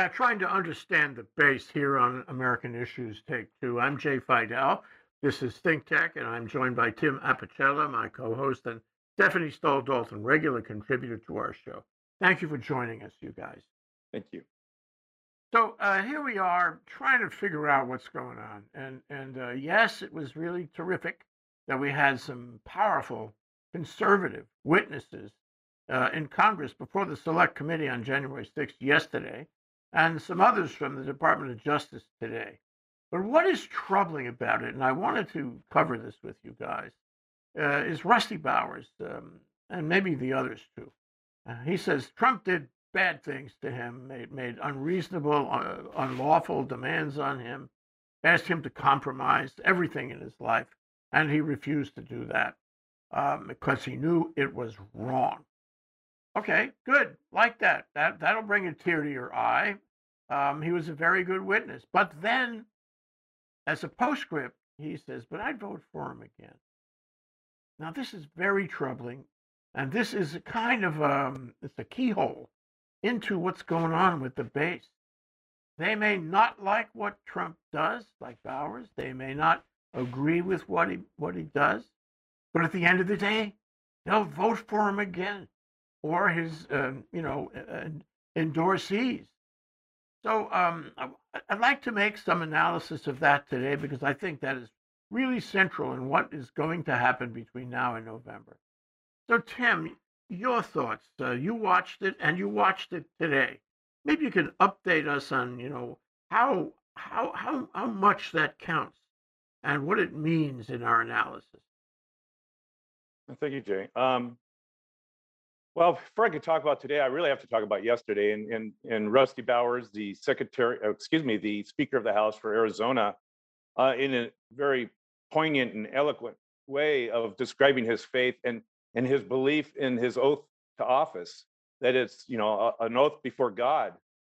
Yeah, trying to understand the base here on American Issues Take Two. I'm Jay Fidel. This is Think Tech, and I'm joined by Tim Apicella, my co host, and Stephanie Stahl Dalton, regular contributor to our show. Thank you for joining us, you guys. Thank you. So uh, here we are trying to figure out what's going on. And, and uh, yes, it was really terrific that we had some powerful conservative witnesses uh, in Congress before the Select Committee on January 6th yesterday and some others from the Department of Justice today. But what is troubling about it, and I wanted to cover this with you guys, uh, is Rusty Bowers um, and maybe the others too. Uh, he says Trump did bad things to him, made, made unreasonable, uh, unlawful demands on him, asked him to compromise everything in his life, and he refused to do that um, because he knew it was wrong. Okay, good. Like that. That that'll bring a tear to your eye. Um, he was a very good witness. But then, as a postscript, he says, "But I'd vote for him again." Now this is very troubling, and this is a kind of um, it's a keyhole into what's going on with the base. They may not like what Trump does, like Bowers. They may not agree with what he what he does, but at the end of the day, they'll vote for him again or his, um, you know, endorsees. So um, I'd like to make some analysis of that today because I think that is really central in what is going to happen between now and November. So, Tim, your thoughts. Uh, you watched it and you watched it today. Maybe you can update us on, you know, how how how how much that counts and what it means in our analysis. Thank you, Jay. Um, well, before I could talk about today, I really have to talk about yesterday. And and, and Rusty Bowers, the secretary, uh, excuse me, the Speaker of the House for Arizona, uh, in a very poignant and eloquent way of describing his faith and and his belief in his oath to office, that it's you know a, an oath before God.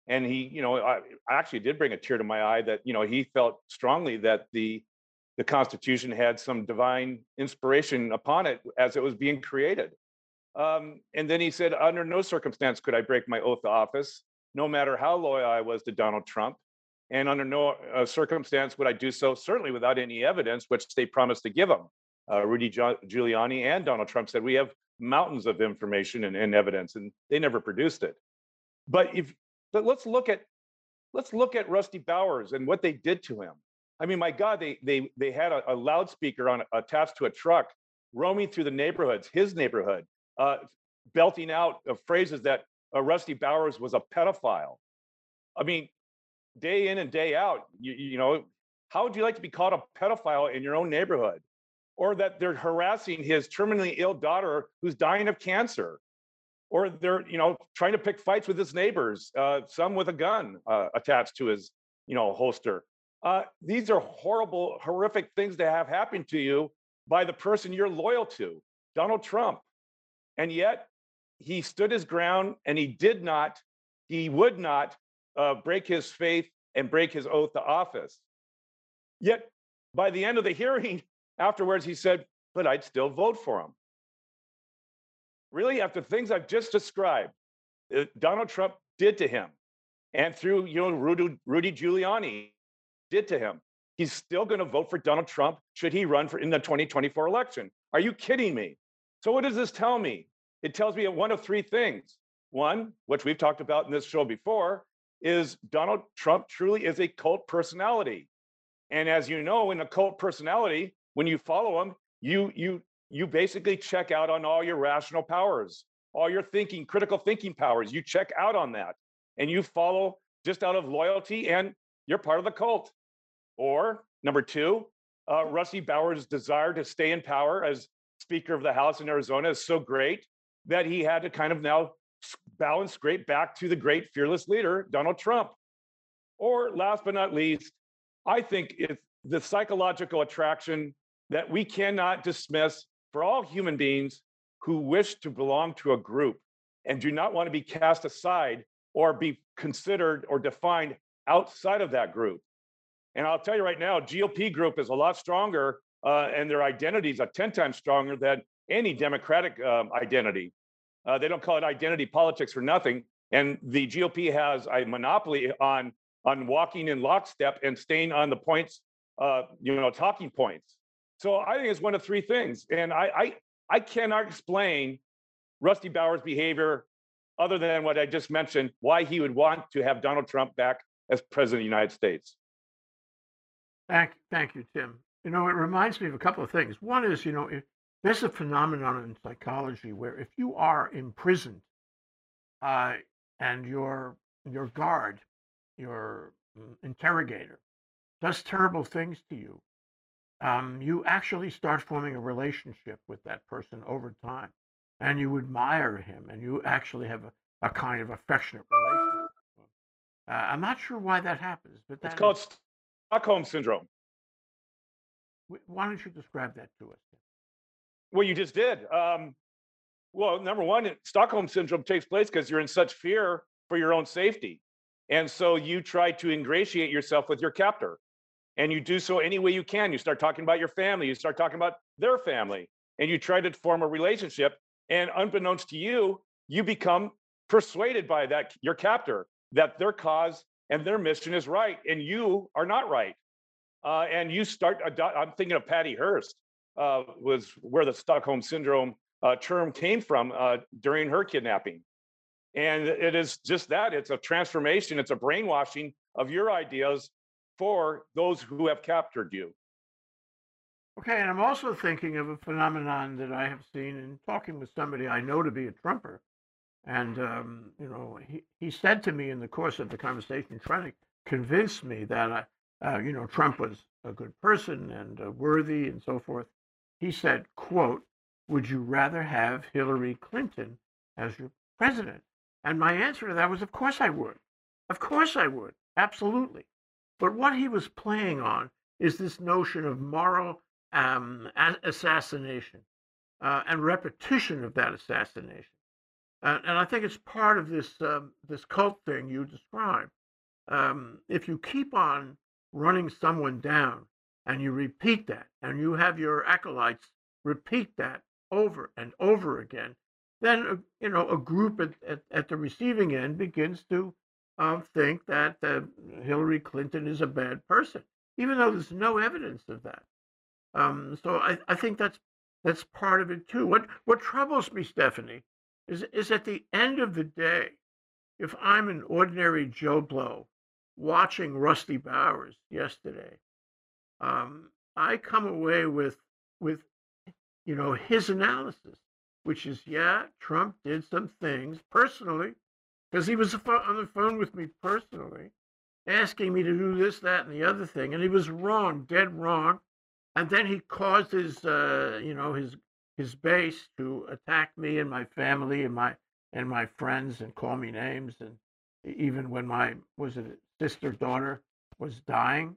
And he, you know, I, I actually did bring a tear to my eye that you know he felt strongly that the the Constitution had some divine inspiration upon it as it was being created um, and then he said, under no circumstance could I break my oath to office, no matter how loyal I was to Donald Trump. And under no uh, circumstance would I do so, certainly without any evidence, which they promised to give him. Uh, Rudy Giuliani and Donald Trump said, we have mountains of information and, and evidence, and they never produced it. But if, but let's look at, let's look at Rusty Bowers and what they did to him. I mean, my God, they they they had a, a loudspeaker on attached to a truck, roaming through the neighborhoods, his neighborhood, uh, belting out uh, phrases that uh, Rusty Bowers was a pedophile. I mean, day in and day out, you, you know, how would you like to be called a pedophile in your own neighborhood? Or that they're harassing his terminally ill daughter who's dying of cancer? Or they're, you know, trying to pick fights with his neighbors, uh, some with a gun uh, attached to his, you know, holster. Uh, these are horrible, horrific things to have happen to you by the person you're loyal to, Donald Trump. And yet he stood his ground and he did not, he would not uh, break his faith and break his oath to office. Yet by the end of the hearing afterwards, he said, but I'd still vote for him. Really, after things I've just described, uh, Donald Trump did to him, and through you know Rudy, Rudy Giuliani did to him, he's still going to vote for Donald Trump should he run for in the 2024 election. Are you kidding me? So, what does this tell me? It tells me one of three things. One, which we've talked about in this show before, is Donald Trump truly is a cult personality. And as you know, in a cult personality, when you follow him, you you you basically check out on all your rational powers, all your thinking, critical thinking powers. You check out on that, and you follow just out of loyalty, and you're part of the cult. Or number two, uh, Rusty Bowers' desire to stay in power as Speaker of the House in Arizona is so great that he had to kind of now balance great back to the great fearless leader, Donald Trump. Or last but not least, I think it's the psychological attraction that we cannot dismiss for all human beings who wish to belong to a group and do not want to be cast aside or be considered or defined outside of that group. And I'll tell you right now, GOP group is a lot stronger uh, and their identities are 10 times stronger than any Democratic um, identity. Uh, they don't call it identity politics for nothing. And the GOP has a monopoly on, on walking in lockstep and staying on the points, uh, you know, talking points. So I think it's one of three things. And I, I, I cannot explain Rusty Bowers' behavior other than what I just mentioned, why he would want to have Donald Trump back as president of the United States. Thank, thank you, Tim. You know, it reminds me of a couple of things. One is, you know, if, there's a phenomenon in psychology where if you are imprisoned uh, and your your guard, your mm, interrogator, does terrible things to you, um, you actually start forming a relationship with that person over time, and you admire him, and you actually have a, a kind of affectionate relationship. Uh, I'm not sure why that happens, but It's called is- Stockholm Syndrome. Wh- why don't you describe that to us? Well, you just did. Um, well, number one, Stockholm syndrome takes place because you're in such fear for your own safety. And so you try to ingratiate yourself with your captor. And you do so any way you can. You start talking about your family, you start talking about their family, and you try to form a relationship. And unbeknownst to you, you become persuaded by that, your captor, that their cause and their mission is right, and you are not right. Uh, and you start, I'm thinking of Patty Hearst uh, was where the Stockholm syndrome uh, term came from uh, during her kidnapping. And it is just that it's a transformation, it's a brainwashing of your ideas for those who have captured you. Okay, and I'm also thinking of a phenomenon that I have seen in talking with somebody I know to be a Trumper. And, um, you know, he, he said to me in the course of the conversation, trying to convince me that, uh, uh, you know, Trump was a good person and uh, worthy and so forth. He said, quote, would you rather have Hillary Clinton as your president? And my answer to that was, of course I would. Of course I would. Absolutely. But what he was playing on is this notion of moral um, assassination uh, and repetition of that assassination. Uh, and I think it's part of this um, this cult thing you described. Um, if you keep on running someone down and you repeat that, and you have your acolytes repeat that over and over again, then uh, you know a group at, at, at the receiving end begins to um, think that uh, Hillary Clinton is a bad person, even though there's no evidence of that. Um, so I, I think that's that's part of it too. What what troubles me, Stephanie, is is at the end of the day, if I'm an ordinary Joe Blow watching Rusty Bowers yesterday, um, I come away with with you know his analysis, which is yeah, Trump did some things personally because he was on the phone with me personally, asking me to do this, that, and the other thing, and he was wrong, dead wrong. And then he caused his, uh, you know, his his base to attack me and my family and my and my friends and call me names and even when my was it sister daughter was dying,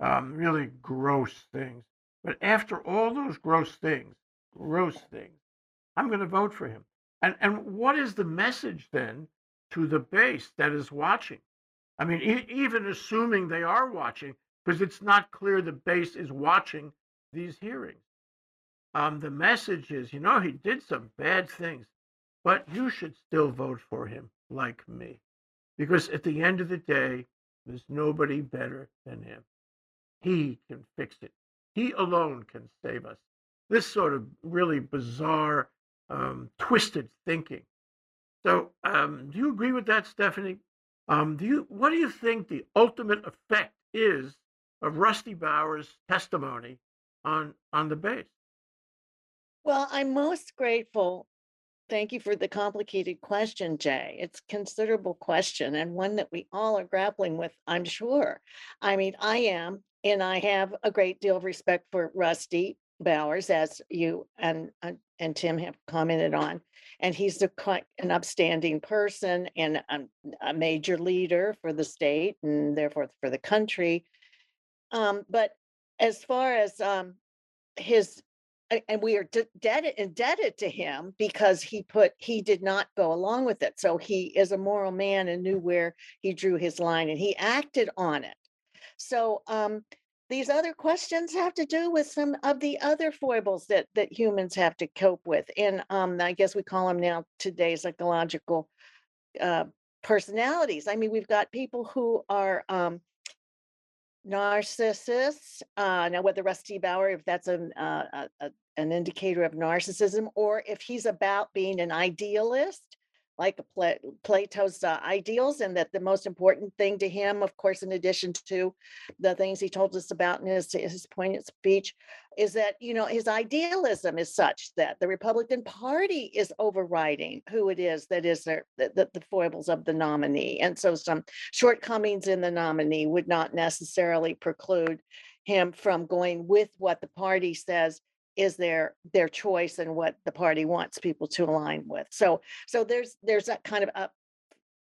um, really gross things. But after all those gross things, gross things, I'm going to vote for him. And and what is the message then to the base that is watching? I mean, e- even assuming they are watching, because it's not clear the base is watching these hearings. Um, the message is, you know, he did some bad things, but you should still vote for him, like me, because at the end of the day, there's nobody better than him. He can fix it. He alone can save us. This sort of really bizarre, um, twisted thinking. So, um, do you agree with that, Stephanie? Um, do you? What do you think the ultimate effect is of Rusty Bowers' testimony on on the base? Well, I'm most grateful. Thank you for the complicated question, Jay. It's a considerable question and one that we all are grappling with, I'm sure. I mean, I am, and I have a great deal of respect for Rusty Bowers, as you and and, Tim have commented on. And he's a, an upstanding person and a, a major leader for the state and therefore for the country. Um, but as far as um, his and we are de- debted indebted to him because he put he did not go along with it so he is a moral man and knew where he drew his line and he acted on it so um these other questions have to do with some of the other foibles that that humans have to cope with and um i guess we call them now today psychological uh personalities. I mean, we've got people who are um, narcissists. Uh, now, whether Rusty Bauer, if that's an uh, a, an indicator of narcissism, or if he's about being an idealist, like Pla- Plato's uh, ideals, and that the most important thing to him, of course, in addition to the things he told us about in his, his poignant speech, is that you know his idealism is such that the Republican Party is overriding who it is that is their the, the, the foibles of the nominee, and so some shortcomings in the nominee would not necessarily preclude him from going with what the party says is their their choice and what the party wants people to align with. So so there's there's that kind of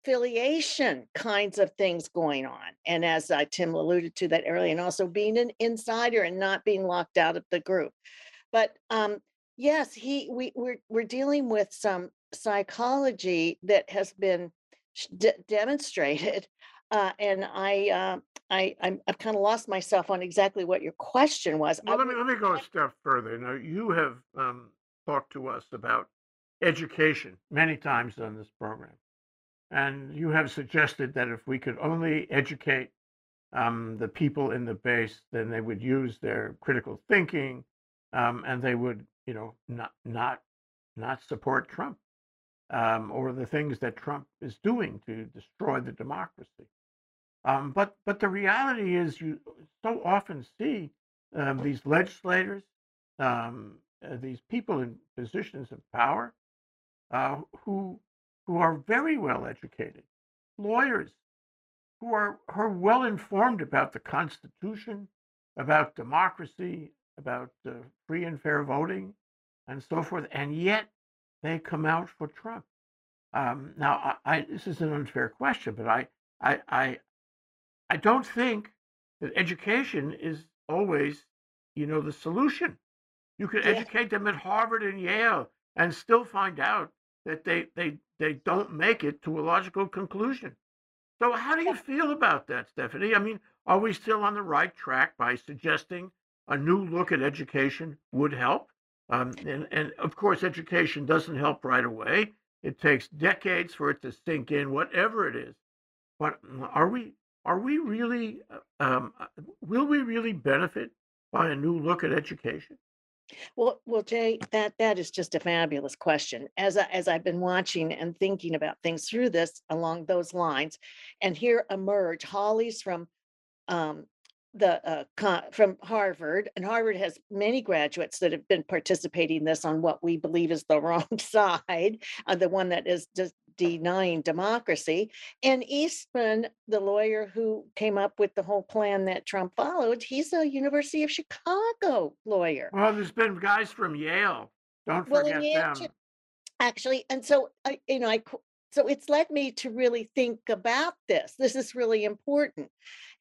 affiliation kinds of things going on. And as uh, Tim alluded to that earlier, and also being an insider and not being locked out of the group. But um, yes, he we we're we're dealing with some psychology that has been de- demonstrated uh, and I, uh, I, I'm, I've kind of lost myself on exactly what your question was. I let me, let me go a step further. Now, you have um, talked to us about education many times on this program. And you have suggested that if we could only educate um, the people in the base, then they would use their critical thinking um, and they would, you know, not, not, not support Trump um, or the things that Trump is doing to destroy the democracy. Um, but but the reality is, you so often see um, these legislators, um, uh, these people in positions of power, uh, who who are very well educated, lawyers, who are who are well informed about the Constitution, about democracy, about uh, free and fair voting, and so forth, and yet they come out for Trump. Um, now, I, I, this is an unfair question, but I, I, I, I don't think that education is always, you know, the solution. You can Yeah. educate them at Harvard and Yale and still find out that they, they, they don't make it to a logical conclusion. So, how do you feel about that, Stephanie? I mean, are we still on the right track by suggesting a new look at education would help? Um, and, and of course, education doesn't help right away. It takes decades for it to sink in, whatever it is. But mm, are we are we really uh, um, uh, will we really benefit by a new look at education? Well, well, Jay, that that is just a fabulous question. As I, as I've been watching and thinking about things through this along those lines, and here emerge Holly's from um, the uh, co- from Harvard, and Harvard has many graduates that have been participating in this on what we believe is the wrong side, uh, the one that is just denying democracy. And Eastman, the lawyer who came up with the whole plan that Trump followed, he's a University of Chicago lawyer. Well, there's been guys from Yale. Don't Well, forget Yale them. actually and so i you know i so it's led me to really think about this this is really important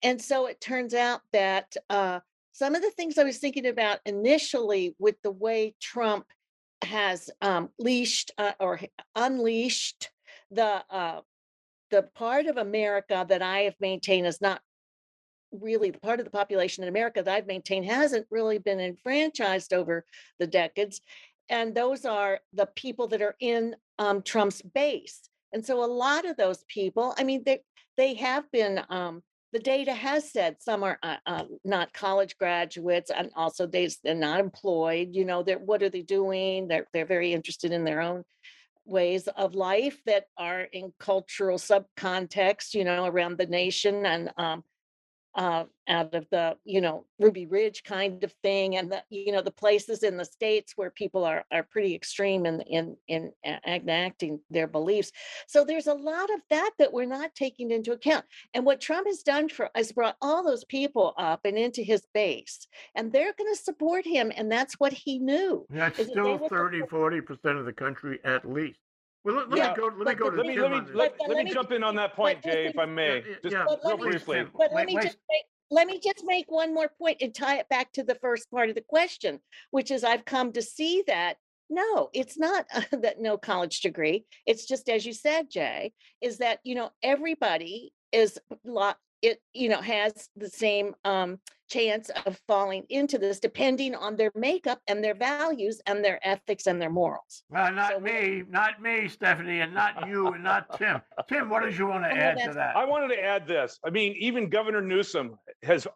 and so it turns out that uh some of the things i was thinking about initially with the way trump has um leashed uh, or unleashed the uh the part of america that i have maintained is not really the part of the population in America that I've maintained hasn't really been enfranchised over the decades. And those are the people that are in um, Trump's base. And so a lot of those people, I mean, they they have been. Um, the data has said some are uh, uh, not college graduates, and also they, they're not employed. You know, they're what are they doing? They're they're very interested in their own ways of life that are in cultural subcontext. You know, around the nation and um, uh, out of the you know Ruby Ridge kind of thing, and the you know the places in the states where people are are pretty extreme in in in enacting their beliefs. So there's a lot of that that we're not taking into account. And what Trump has done for has brought all those people up and into his base, and they're going to support him, and that's what he knew. That's is that they still will 30, 40 percent of the country at least. Well, let, let Yeah, me go. Let me go to Let me, thing- let me, on this. let, let let me me jump in on that point, Jay, if I may, Yeah, just yeah, But let real me- briefly. Tim, But let me just make, let me just make one more point and tie it back to the first part of the question, which is I've come to see that, no, it's not that no college degree. It's just, as you said, Jay, is that, you know, everybody is lot, it, you know, has the same um chance of falling into this depending on their makeup and their values and their ethics and their morals. Well, not we- me, not me, Stephanie, and not you, and not Tim. Tim, what did you want to add to that? I wanted to add this. I mean, even Governor Newsom has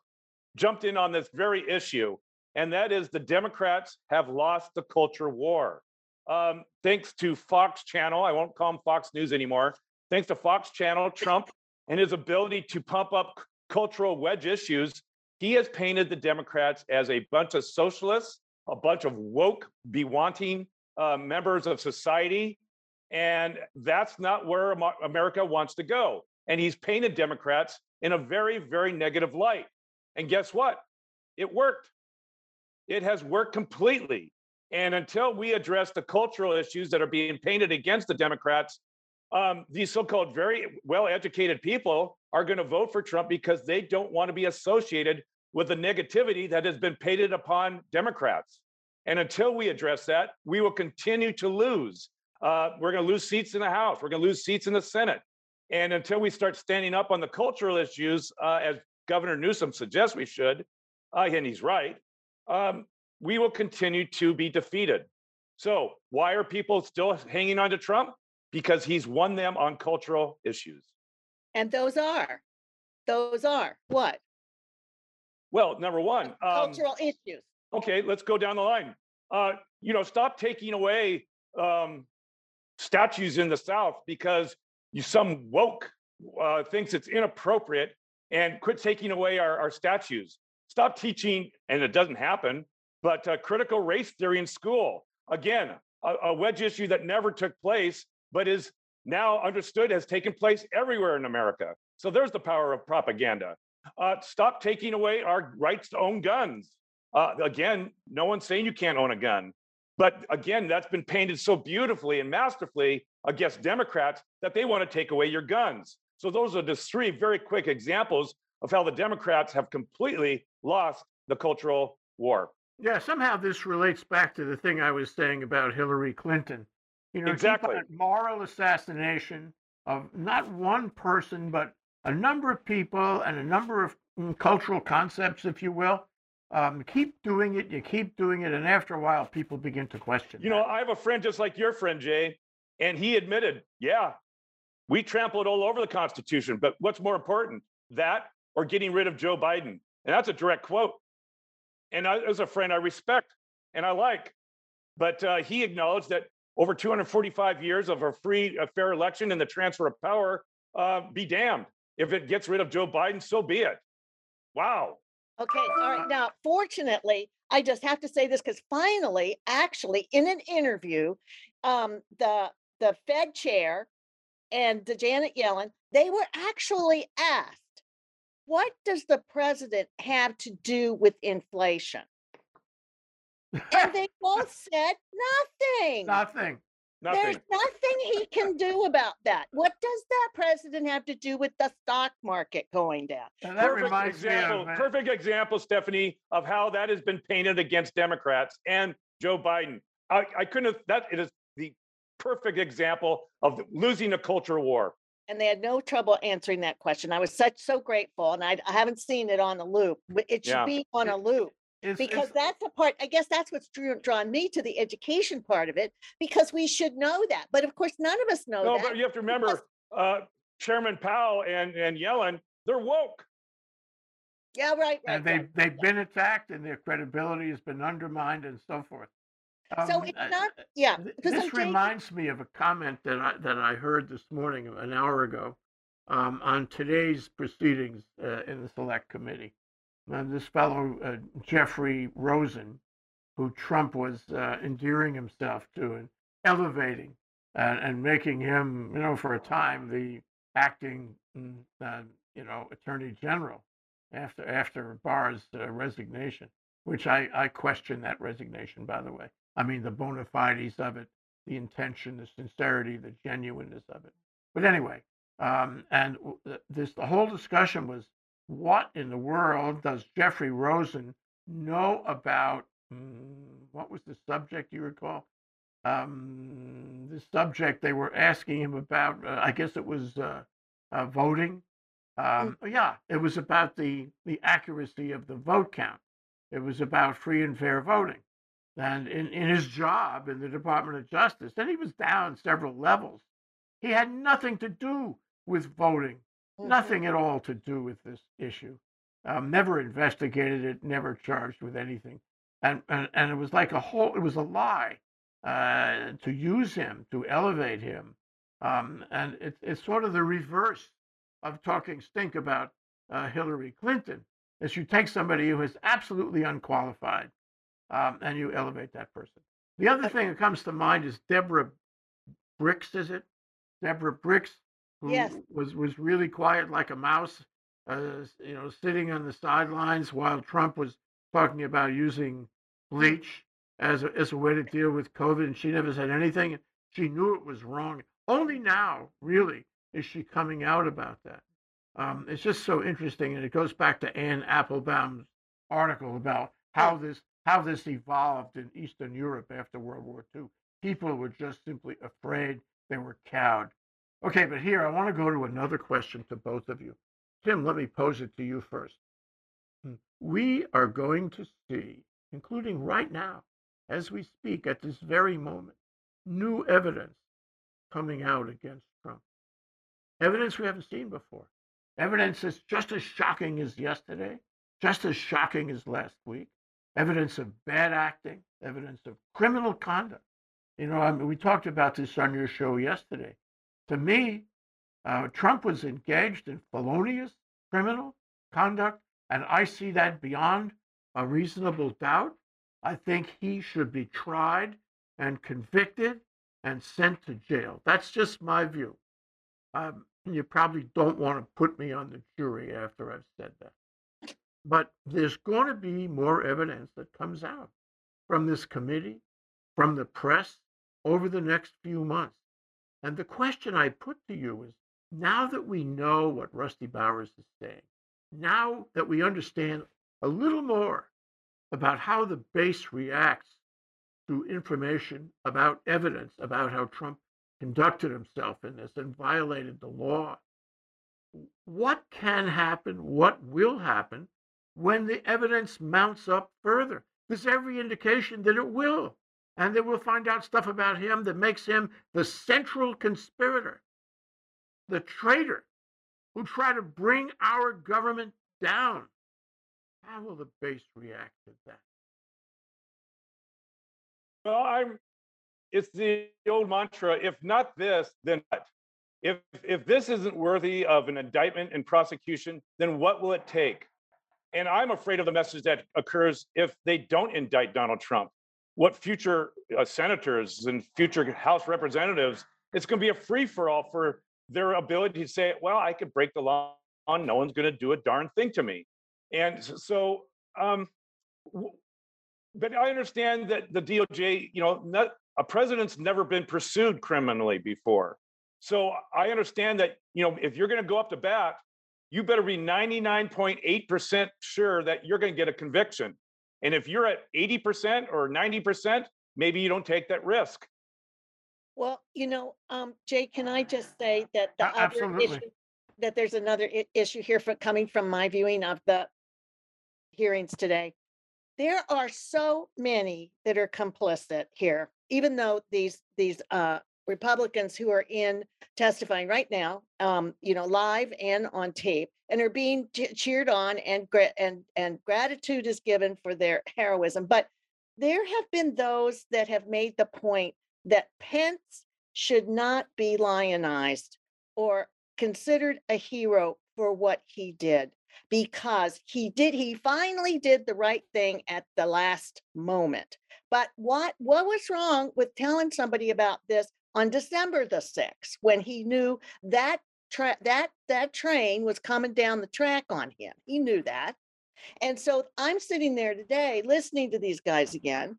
jumped in on this very issue, and that is the Democrats have lost the culture war. Um, thanks to Fox Channel, I won't call him Fox News anymore. Thanks to Fox Channel, Trump, and his ability to pump up cultural wedge issues, he has painted the Democrats as a bunch of socialists, a bunch of woke, be wanting uh, members of society. And that's not where America wants to go. And he's painted Democrats in a very, very negative light. And guess what? It worked. It has worked completely. And until we address the cultural issues that are being painted against the Democrats, um, these so-called very well-educated people are going to vote for Trump because they don't want to be associated with the negativity that has been painted upon Democrats. And until we address that, we will continue to lose. Uh, we're going to lose seats in the House. We're going to lose seats in the Senate. And until we start standing up on the cultural issues, uh, as Governor Newsom suggests we should, uh, and he's right, um, we will continue to be defeated. So, why are people still hanging on to Trump? Because he's won them on cultural issues. And those are, those are what? Well, number one, um, Cultural issues. okay, let's go down the line. Uh, you know, stop taking away um, statues in the South because you some woke uh, thinks it's inappropriate, and quit taking away our, our statues. Stop teaching, and it doesn't happen, but uh, critical race theory in school. Again, a, a wedge issue that never took place, but is now understood has taken place everywhere in America. So there's the power of propaganda. Uh, stop taking away our rights to own guns. Uh, again, no one's saying you can't own a gun. But again, that's been painted so beautifully and masterfully against Democrats that they want to take away your guns. So those are just three very quick examples of how the Democrats have completely lost the cultural war. Yeah, somehow this relates back to the thing I was saying about Hillary Clinton. You know, Exactly. moral assassination of not one person, but a number of people and a number of mm, cultural concepts, if you will. Um, keep doing it, you keep doing it, and after a while, people begin to question. You know. I have a friend just like your friend, Jay, and he admitted, yeah, we trampled all over the Constitution. But what's more important, that or getting rid of Joe Biden? And that's a direct quote. And I, as a friend, I respect and I like. But uh, he acknowledged that over 245 years of a free, a fair election and the transfer of power, uh, be damned. If it gets rid of Joe Biden, so be it. Wow. Okay, all right. Now, fortunately, I just have to say this because finally, actually, in an interview, um, the the Fed chair and the Janet Yellen, they were actually asked, "What does the president have to do with inflation?" And they both said nothing. Nothing. Nothing. There's nothing he can do about that. What does that president have to do with the stock market going down? And that perfect reminds example, me of perfect example, Stephanie, of how that has been painted against Democrats and Joe Biden. I, I couldn't have, that it is the perfect example of losing a culture war. And they had no trouble answering that question. I was such so grateful, and I, I haven't seen it on a loop. It should Yeah. be on a loop it's- because it's- that's the part. I guess that's what's drew, drawn me to the education part of it because we should know that. But of course, none of us know that. No, that. but you have to remember, uh, Chairman Powell and, and Yellen, they're woke. yeah, right, right. and they right. they've been attacked, and their credibility has been undermined, and so forth. So Um, it's not. Yeah, Th- because This I'm taking- reminds me of a comment that I, that I heard this morning, an hour ago, um, on today's proceedings uh, in the select committee. And this fellow, uh, Jeffrey Rosen, who Trump was uh, endearing himself to and elevating and, and making him, you know, for a time, the acting, mm, uh, you know, attorney general after after Barr's uh, resignation, which I, I question that resignation, by the way. I mean, the bona fides of it, the intention, the sincerity, the genuineness of it. But anyway, um, and this the whole discussion was what in the world does Jeffrey Rosen know about? mm, what was the subject you recall? Um, the subject they were asking him about, uh, I guess it was uh, uh, voting. Um, yeah, it was about the the accuracy of the vote count. It was about free and fair voting. And in, in his job in the Department of Justice, and he was down several levels, he had nothing to do with voting. Nothing at all to do with this issue. Um, never investigated it, never charged with anything. And, and, and it was like a whole, it was a lie uh, to use him, to elevate him. Um, and it, it's sort of the reverse of talking stink about uh, Hillary Clinton, is you take somebody who is absolutely unqualified um, and you elevate that person. The other thing that comes to mind is Deborah Birx, is it? Deborah Birx, who Yes. was was really quiet like a mouse, uh, you know, sitting on the sidelines while Trump was talking about using bleach as a, as a way to deal with COVID, and she never said anything. She knew it was wrong. Only now, really, is she coming out about that. Um, it's just so interesting, and it goes back to Anne Applebaum's article about how this how this evolved in Eastern Europe after World War II. People were just simply afraid; they were cowed. Okay, but here I want to go to another question to both of you. Tim, let me pose it to you first. Hmm. We are going to see, including right now, as we speak at this very moment, new evidence coming out against Trump. Evidence we haven't seen before. Evidence that's just as shocking as yesterday, just as shocking as last week. Evidence of bad acting, evidence of criminal conduct. You know, I mean, we talked about this on your show yesterday. To me, uh, Trump was engaged in felonious criminal conduct, and I see that beyond a reasonable doubt. I think he should be tried and convicted and sent to jail. That's just my view. Um, you probably don't want to put me on the jury after I've said that. But there's going to be more evidence that comes out from this committee, from the press over the next few months. And the question I put to you is now that we know what Rusty Bowers is saying, now that we understand a little more about how the base reacts to information about evidence about how Trump conducted himself in this and violated the law, what can happen, what will happen when the evidence mounts up further? There's every indication that it will. And then we'll find out stuff about him that makes him the central conspirator, the traitor who tried to bring our government down. How will the base react to that? Well, I'm, it's the old mantra, if not this, then what? If, if this isn't worthy of an indictment and prosecution, then what will it take? And I'm afraid of the message that occurs if they don't indict Donald Trump. What future uh, senators and future House representatives, it's going to be a free for all for their ability to say, well, I could break the law, no one's going to do a darn thing to me. And so, um, w- but I understand that the DOJ, you know, not, a president's never been pursued criminally before. So I understand that, you know, if you're going to go up to bat, you better be 99.8% sure that you're going to get a conviction. And if you're at 80% or 90%, maybe you don't take that risk. Well, you know, um, Jay, can I just say that the A- other absolutely. issue, that there's another i- issue here for coming from my viewing of the hearings today. There are so many that are complicit here, even though these, these, uh, Republicans who are in testifying right now, um, you know, live and on tape, and are being che- cheered on and and and gratitude is given for their heroism. But there have been those that have made the point that Pence should not be lionized or considered a hero for what he did because he did he finally did the right thing at the last moment but what what was wrong with telling somebody about this on December the 6th when he knew that tra- that that train was coming down the track on him he knew that and so I'm sitting there today listening to these guys again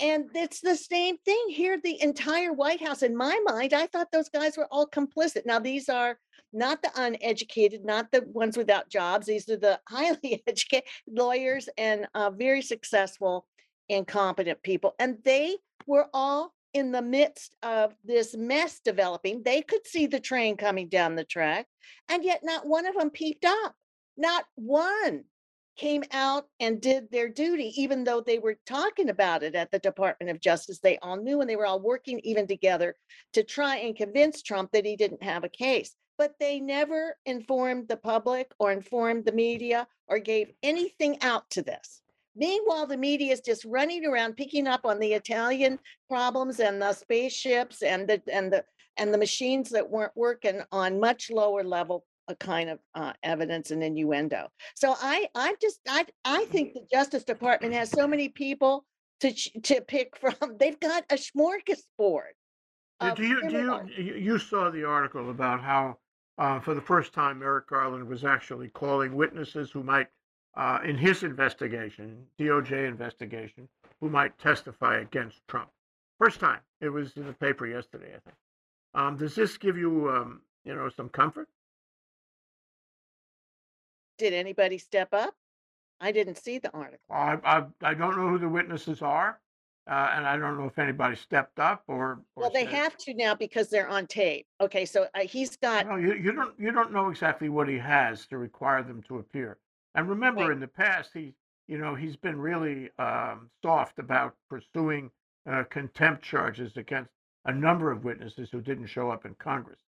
and it's the same thing here. The entire White House, in my mind, I thought those guys were all complicit. Now, these are not the uneducated, not the ones without jobs. These are the highly educated lawyers and uh, very successful and competent people. And they were all in the midst of this mess developing. They could see the train coming down the track, and yet not one of them peeped up. Not one came out and did their duty, even though they were talking about it at the Department of Justice. They all knew and they were all working even together to try and convince Trump that he didn't have a case. But they never informed the public or informed the media or gave anything out to this. Meanwhile, the media is just running around picking up on the Italian problems and the spaceships and the and the and the machines that weren't working on much lower level a kind of uh, evidence and innuendo. So I I just I I think the Justice Department has so many people to to pick from. They've got a smorgasbord. Do you, do you, you you saw the article about how, uh, for the first time, Merrick Garland was actually calling witnesses who might, uh, in his investigation, DOJ investigation, who might testify against Trump. First time. It was in the paper yesterday, I think. Um, does this give you, um, you know, some comfort? Did anybody step up? I didn't see the article. I, I, I don't know who the witnesses are, uh, and I don't know if anybody stepped up or. or Well, they said- have to now because they're on tape. Okay, so uh, he's got No, you, you don't you don't know exactly what he has to require them to appear. And remember, Right. in the past, he you know he's been really um, soft about pursuing uh, contempt charges against a number of witnesses who didn't show up in Congress.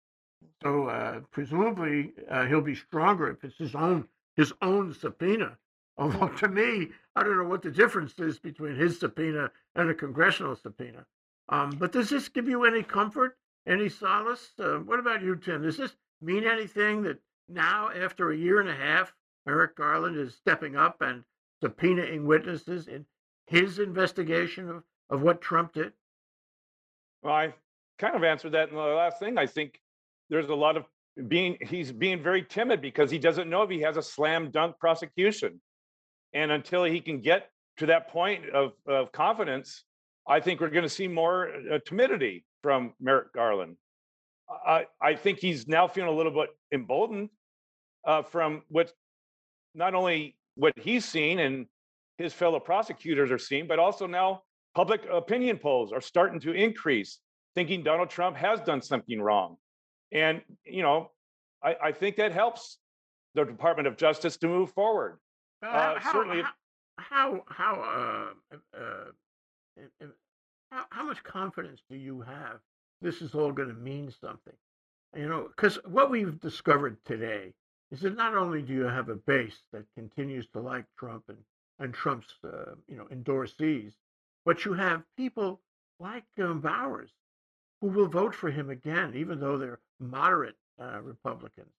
So uh, presumably uh, he'll be stronger if it's his own his own subpoena. Although to me, I don't know what the difference is between his subpoena and a congressional subpoena. Um, but does this give you any comfort? Any solace? Uh, what about you, Tim? Does this mean anything that now, after a year and a half, Merrick Garland is stepping up and subpoenaing witnesses in his investigation of, of what Trump did? Well, I kind of answered that in the last thing. I think there's a lot of being, he's being very timid because he doesn't know if he has a slam dunk prosecution. And until he can get to that point of, of confidence, I think we're going to see more uh, timidity from Merrick Garland. I, I think he's now feeling a little bit emboldened uh, from what not only what he's seen and his fellow prosecutors are seeing, but also now public opinion polls are starting to increase, thinking Donald Trump has done something wrong. And, you know, I, I think that helps the Department of Justice to move forward. Uh, how, certainly- how, how, how, uh, uh, uh, how, how much confidence do you have this is all going to mean something? You know, because what we've discovered today is that not only do you have a base that continues to like Trump and, and Trump's, uh, you know, endorsees, but you have people like um, Bowers who will vote for him again, even though they're moderate uh, Republicans.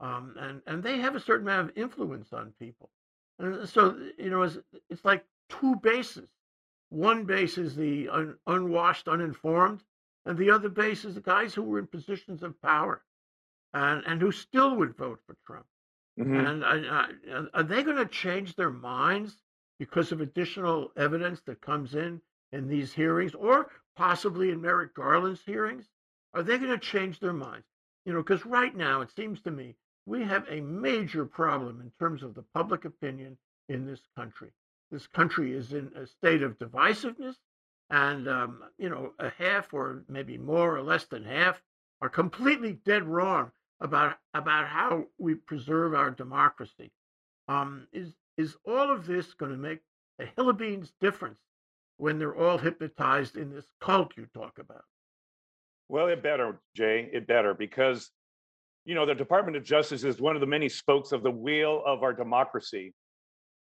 Um, and, and they have a certain amount of influence on people. And so, you know, it's, it's like two bases. One base is the un, unwashed, uninformed, and the other base is the guys who were in positions of power and, and who still would vote for Trump. Mhm. And I, I, are they going to change their minds because of additional evidence that comes in in these hearings, or possibly in Merrick Garland's hearings? Are they going to change their minds? You know, because right now it seems to me we have a major problem in terms of the public opinion in this country. This country is in a state of divisiveness, and um, you know, a half or maybe more or less than half are completely dead wrong about about how we preserve our democracy. Um, is is all of this going to make a hill of beans difference when they're all hypnotized in this cult you talk about? Well, it better, Jay, it better, because, you know, the Department of Justice is one of the many spokes of the wheel of our democracy.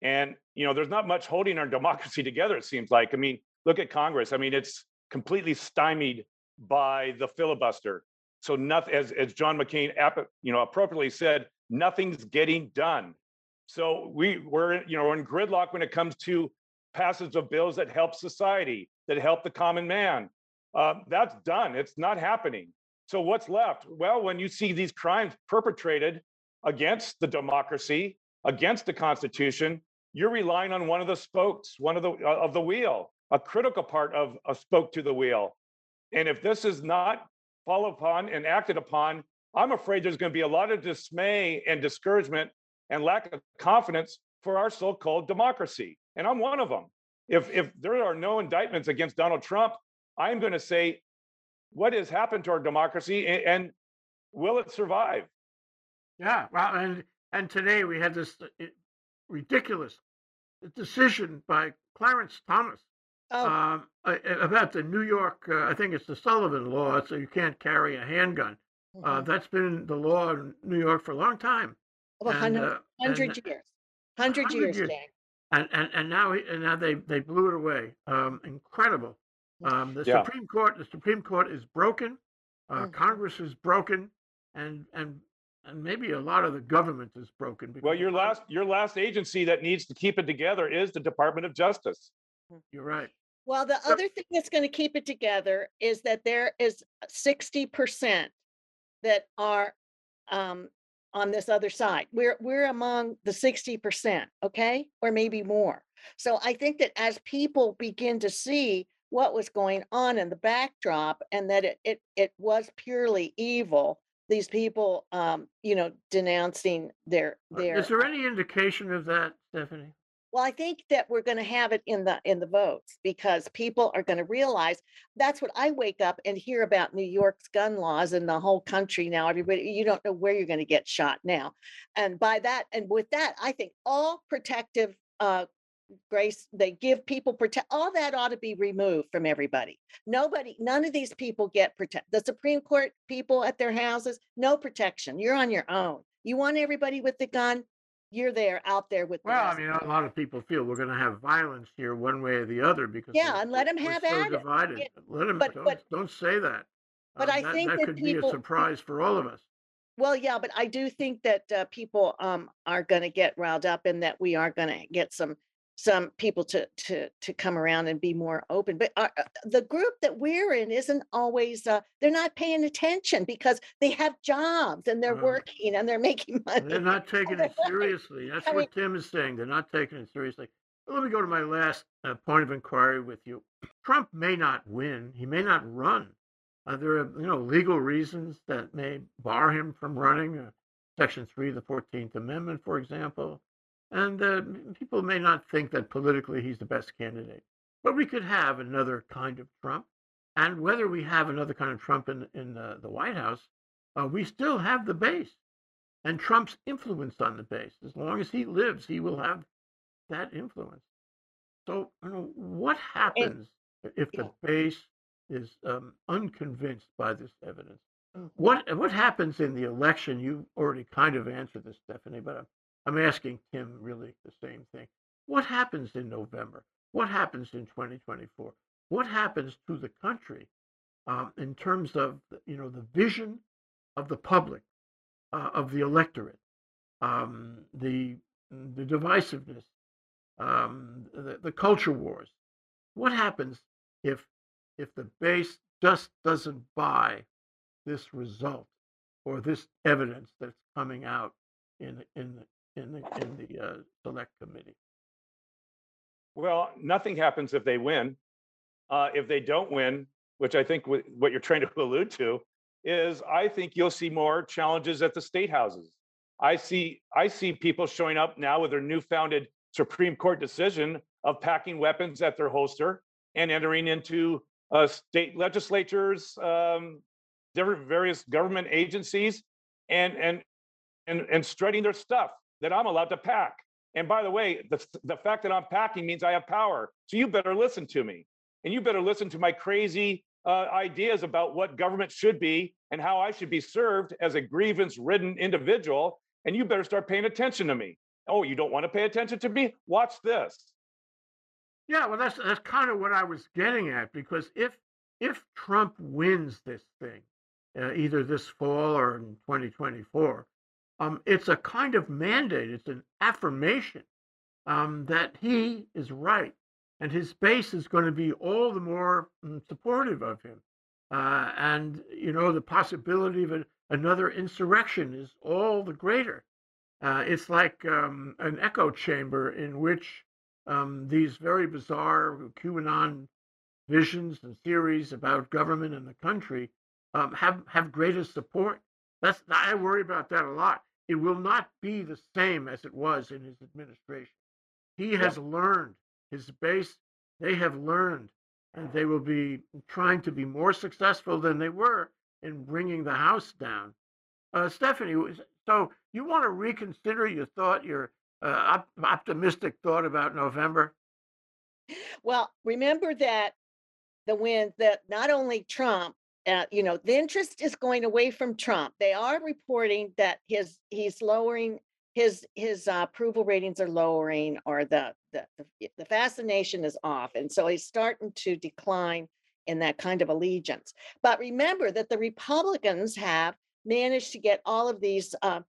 And, you know, there's not much holding our democracy together, it seems like. I mean, look at Congress. I mean, it's completely stymied by the filibuster. So nothing, as, as John McCain, you know, appropriately said, nothing's getting done. So we, we're, you know, in gridlock when it comes to passage of bills that help society, that help the common man. Uh, that's done. It's not happening. So what's left? Well, when you see these crimes perpetrated against the democracy, against the Constitution, you're relying on one of the spokes, one of the uh, of the wheel, a critical part of a spoke to the wheel. And if this is not followed upon and acted upon, I'm afraid there's going to be a lot of dismay and discouragement and lack of confidence for our so-called democracy. And I'm one of them. If if there are no indictments against Donald Trump, I'm going to say, what has happened to our democracy a- and will it survive? Yeah, well, and and today we had this uh, ridiculous decision by Clarence Thomas Oh, um, uh, about the New York. Uh, I think it's the Sullivan Law, so you can't carry a handgun. Uh, mhm. that's been the law in New York for a long time. Of and, hundred, uh, hundred and- years, hundred 100 years, years. Jay. and and and now and now they they blew it away. Um, incredible. Um, the Yeah. Supreme Court the Supreme Court is broken. Uh, Mhm. Congress is broken, and and and maybe a lot of the government is broken. Well, your a lot of- last your last agency that needs to keep it together is the Department of Justice. You're right. Well, the other thing that's gonna keep it together is that there is sixty percent that are um on this other side. We're we're among the sixty percent, okay? Or maybe more. So I think that as people begin to see what was going on in the backdrop and that it it it was purely evil, these people um, you know, denouncing their Uh, their Is there any indication of that, Stephanie? Well, I think that we're gonna have it in the, in the votes because people are gonna realize, that's what I wake up and hear about New York's gun laws and the whole country now, everybody, you don't know where you're gonna get shot now. And by that, and with that, I think all protective, uh, grace, they give people protect, all that ought to be removed from everybody. Nobody, none of these people get protect, the Supreme Court people at their houses, no protection, you're on your own. You want everybody with the gun, you're there, out there with the Well, I mean, a lot of people feel we're going to have violence here, one way or the other, because Yeah, and let we're have so at it. divided. Let them. but- Don't, but- don't say that. but Um, I that, think that that could people- be a surprise for all of us. Well, yeah, but I do think that uh, people um are gonna get riled up and that we are gonna get some some people to to to come around and be more open. But uh, uh, the group that we're in isn't always uh, they're not paying attention because they have jobs and they're Right. working and they're making money. They're not taking it seriously. That's I what mean- Tim is saying. They're not taking it seriously. Well, let me go to my last uh, point of inquiry with you. Trump may not win. He may not run. Uh, there are, you know, legal reasons that may bar him from running. Uh, Section three of the Fourteenth Amendment, for example, and uh, people may not think that politically he's the best candidate. But we could have another kind of Trump, and whether we have another kind of Trump in in uh, the White House, uh, we still have the base and Trump's influence on the base. As long as he lives, he will have that influence. So, you know, what happens if the Yeah. base is um, unconvinced by this evidence? Mhm. What what happens in the election? You already kind of answered this, Stephanie, but I'm, asking Tim really the same thing. What happens in November? What happens in 2024? What happens to the country um, in terms of you know the vision of the public, uh, of the electorate, um, the the divisiveness, um, the, the culture wars? What happens if if the base just doesn't buy this result or this evidence that's coming out in in in the in the uh, select committee? Well, nothing happens if they win. Uh, if they don't win, which I think wh- what you're trying to allude to, is I think you'll see more challenges at the state houses. I see I see people showing up now with their newfounded Supreme Court decision of packing weapons at their holster and entering into uh, state legislatures, um, different various government agencies, and and and and strutting their stuff that I'm allowed to pack. And by the way, the, the fact that I'm packing means I have power. So you better listen to me. And you better listen to my crazy uh, ideas about what government should be and how I should be served as a grievance ridden individual. And you better start paying attention to me. Oh, you don't want to pay attention to me? Watch this. Yeah, well, that's that's kind of what I was getting at because if if Trump wins this thing, uh, either this fall or in 2024, um, it's a kind of mandate. It's an affirmation um, that he is right, and his base is going to be all the more mm, supportive of him. Uh, and you know, the possibility of a, another insurrection is all the greater. Uh, it's like um, an echo chamber in which um, these very bizarre QAnon visions and theories about government and the country um, have have greater support. That's I worry about that a lot. It will not be the same as it was in his administration. He has learned his base. They have learned and they will be trying to be more successful than they were in bringing the House down. Uh, Stephanie, so you want to reconsider your thought, your uh, op- optimistic thought about November? Well, remember that the win that not only Trump, uh, you know, the interest is going away from Trump. They are reporting that his he's lowering his his uh, approval ratings are lowering, or the, the the fascination is off, and so he's starting to decline in that kind of allegiance. But remember that the Republicans have managed to get all of these uh,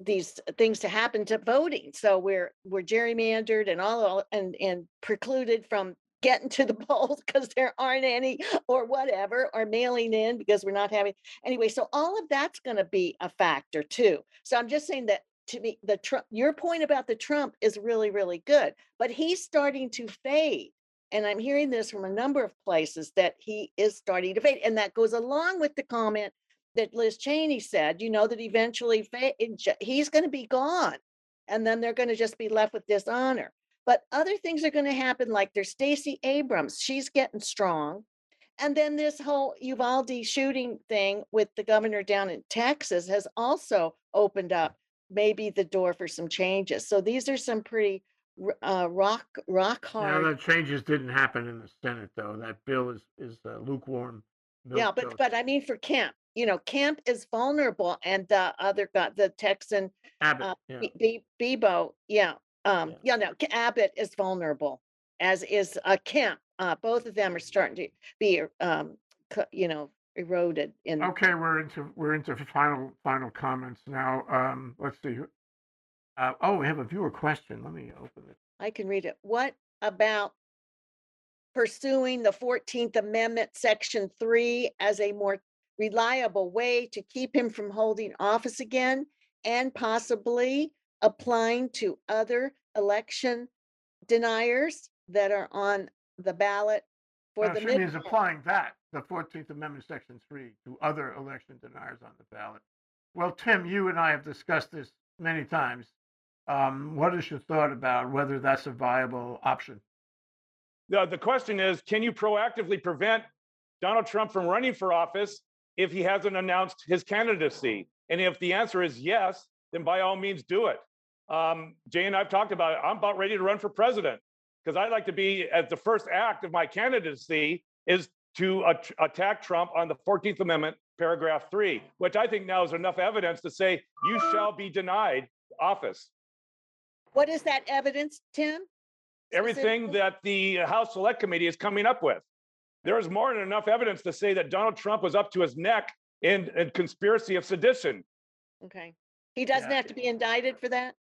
these things to happen to voting. So we're we're gerrymandered and all- and and precluded from getting to the polls because there aren't any or whatever or mailing in because we're not having anyway. So all of that's going to be a factor too. So I'm just saying that to me the Trump your point about the Trump is really really good, but he's starting to fade. And I'm hearing this from a number of places that he is starting to fade. And that goes along with the comment that Liz Cheney said, you know, that eventually he's going to be gone. And then they're going to just be left with dishonor. But other things are going to happen, like there's Stacey Abrams. She's getting strong. And then this whole Uvalde shooting thing with the governor down in Texas has also opened up maybe the door for some changes. So these are some pretty uh, rock rock hard. the changes didn't happen in the Senate, though. That bill is is uh, lukewarm. Yeah, but but I mean for Kemp, you know, Kemp is vulnerable, and the other guy, the Texan Abbott, uh, yeah. Be- Beto, yeah, um, Yeah. yeah, no, Abbott is vulnerable, as is uh, Kemp. Uh, both of them are starting to be, um, you know, eroded in. Okay, we're into we're into final final comments now. Um, let's see. Uh, oh, we have a viewer question. Let me open it. I can read it. What about pursuing the Fourteenth Amendment, Section Three, as a more reliable way to keep him from holding office again, and possibly applying to other election deniers that are on the ballot for the she means applying that the Fourteenth Amendment, Section Three, to other election deniers on the ballot. Well, Tim, you and I have discussed this many times. Um, what is your thought about whether that's a viable option? The, the question is, can you proactively prevent Donald Trump from running for office if he hasn't announced his candidacy? And if the answer is yes, then by all means do it. Um, Jay and I've talked about it. I'm about ready to run for president because I'd like to be as the first act of my candidacy is to at- attack Trump on the 14th Amendment, paragraph three, which I think now is enough evidence to say you shall be denied office. What is that evidence, Tim? everything that the House Select Committee is coming up with. There is more than enough evidence to say that Donald Trump was up to his neck in, in conspiracy of sedition. Okay, he doesn't Yeah. have to be indicted for that?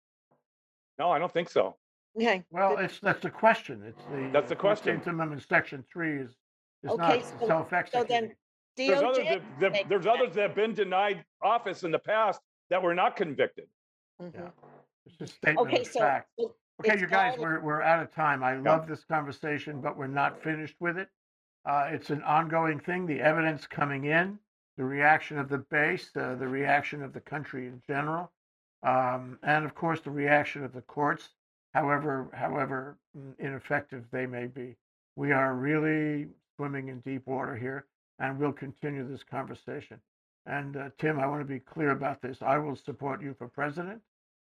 No, I don't think so. Okay. Well, good. it's that's the question. It's the That's the question. Fourteenth Amendment, Section Three is is Okay, not so- So self-executing. then There's others DOJ. that, that- there's others that have been denied office in the past that were not convicted. Mhm. It's a statement Okay, of so. fact. so Okay, it's you guys, all- we're, we're out of time. I love this conversation, but we're not finished with it. Uh, it's an ongoing thing. The evidence coming in, the reaction of the base, uh, the reaction of the country in general, um, and of course the reaction of the courts, however, however mm, ineffective they may be. We are really swimming in deep water here, and we'll continue this conversation. And uh, Tim, I want to be clear about this. I will support you for president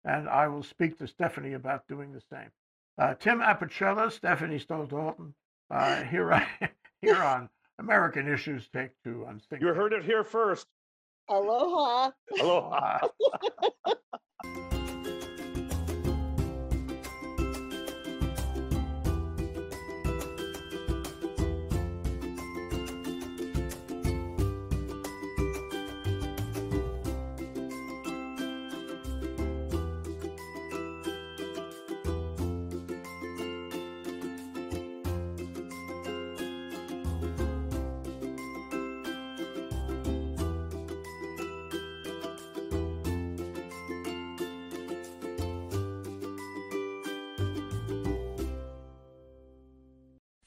and I will speak to Stephanie about doing the same. Uh, Tim Apicella, Stephanie Stoll Dalton, uh, here, I, here on American Issues Take Two on Think You heard it here first. Aloha. Aloha. Uh,